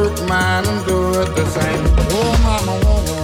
work mine and do it the same. Oh, mama, woman.